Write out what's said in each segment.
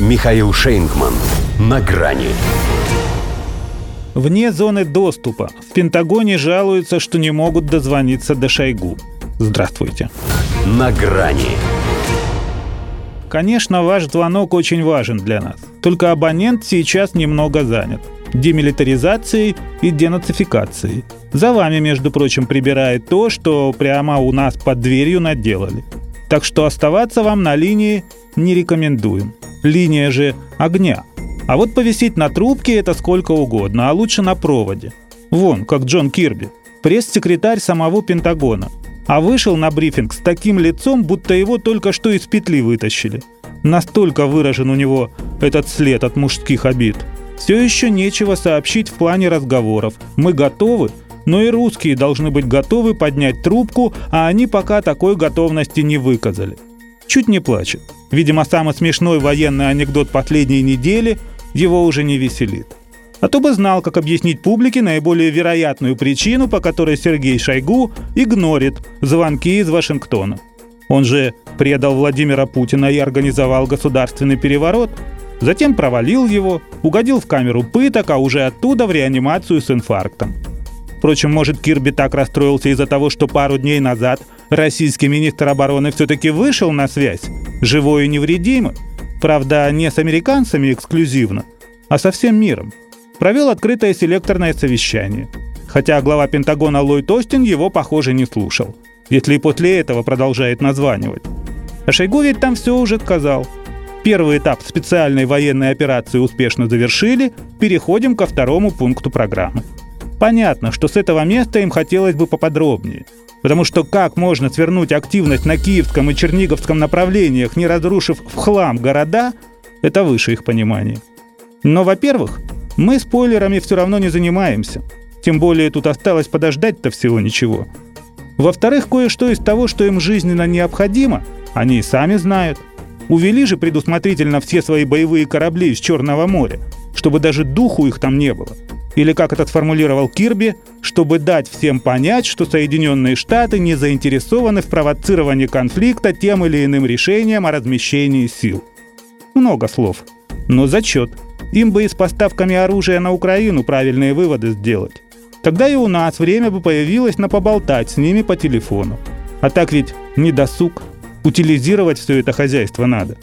Михаил Шейнгман. На грани. Вне зоны доступа. В Пентагоне жалуются, что не могут дозвониться до Шойгу. Здравствуйте. На грани. Конечно, ваш звонок очень важен для нас. Только абонент сейчас немного занят. Демилитаризацией и денацификацией. За вами, между прочим, прибирает то, что прямо у нас под дверью наделали. Так что оставаться вам на линии не рекомендуем. Линия же огня. А вот повисеть на трубке это сколько угодно, а лучше на проводе. Вон, как Джон Кирби, пресс-секретарь самого Пентагона. А вышел на брифинг с таким лицом, будто его только что из петли вытащили. Настолько выражен у него этот след от мужских обид. Все еще нечего сообщить в плане разговоров. Мы готовы, но и русские должны быть готовы поднять трубку, а они пока такой готовности не выказали. Чуть не плачет. Видимо, самый смешной военный анекдот последней недели его уже не веселит. А то бы знал, как объяснить публике наиболее вероятную причину, по которой Сергей Шойгу игнорит звонки из Вашингтона. Он же предал Владимира Путина и организовал государственный переворот, затем провалил его, угодил в камеру пыток, а уже оттуда в реанимацию с инфарктом. Впрочем, может, Кирби так расстроился из-за того, что пару дней назад российский министр обороны все-таки вышел на связь, живой и невредимый, правда, не с американцами эксклюзивно, а со всем миром. Провел открытое селекторное совещание. Хотя глава Пентагона Ллойд Остин его, похоже, не слушал. Если и после этого продолжает названивать. А Шойгу ведь там все уже сказал. Первый этап специальной военной операции успешно завершили, переходим ко второму пункту программы. Понятно, что с этого места им хотелось бы поподробнее. Потому что как можно свернуть активность на киевском и черниговском направлениях, не разрушив в хлам города, это выше их понимания. Но, во-первых, мы спойлерами все равно не занимаемся. Тем более тут осталось подождать-то всего ничего. Во-вторых, кое-что из того, что им жизненно необходимо, они и сами знают. Увели же предусмотрительно все свои боевые корабли из Черного моря, чтобы даже духу их там не было или как это сформулировал Кирби, чтобы дать всем понять, что Соединенные Штаты не заинтересованы в провоцировании конфликта тем или иным решением о размещении сил. Много слов, но зачет. Им бы и с поставками оружия на Украину правильные выводы сделать. Тогда и у нас время бы появилось на поболтать с ними по телефону. А так ведь не досуг. Утилизировать все это хозяйство надо.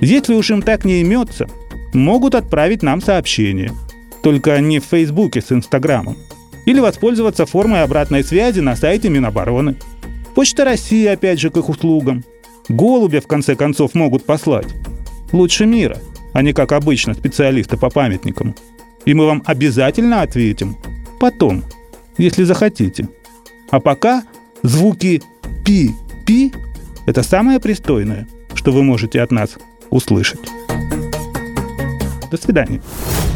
Если уж им так не имется, могут отправить нам сообщение – только не в Фейсбуке с Инстаграмом. Или воспользоваться формой обратной связи на сайте Минобороны. Почта России опять же к их услугам. Голубя в конце концов могут послать. Лучше мира, а не как обычно специалисты по памятникам. И мы вам обязательно ответим. Потом, если захотите. А пока звуки пи-пи – это самое пристойное, что вы можете от нас услышать. До свидания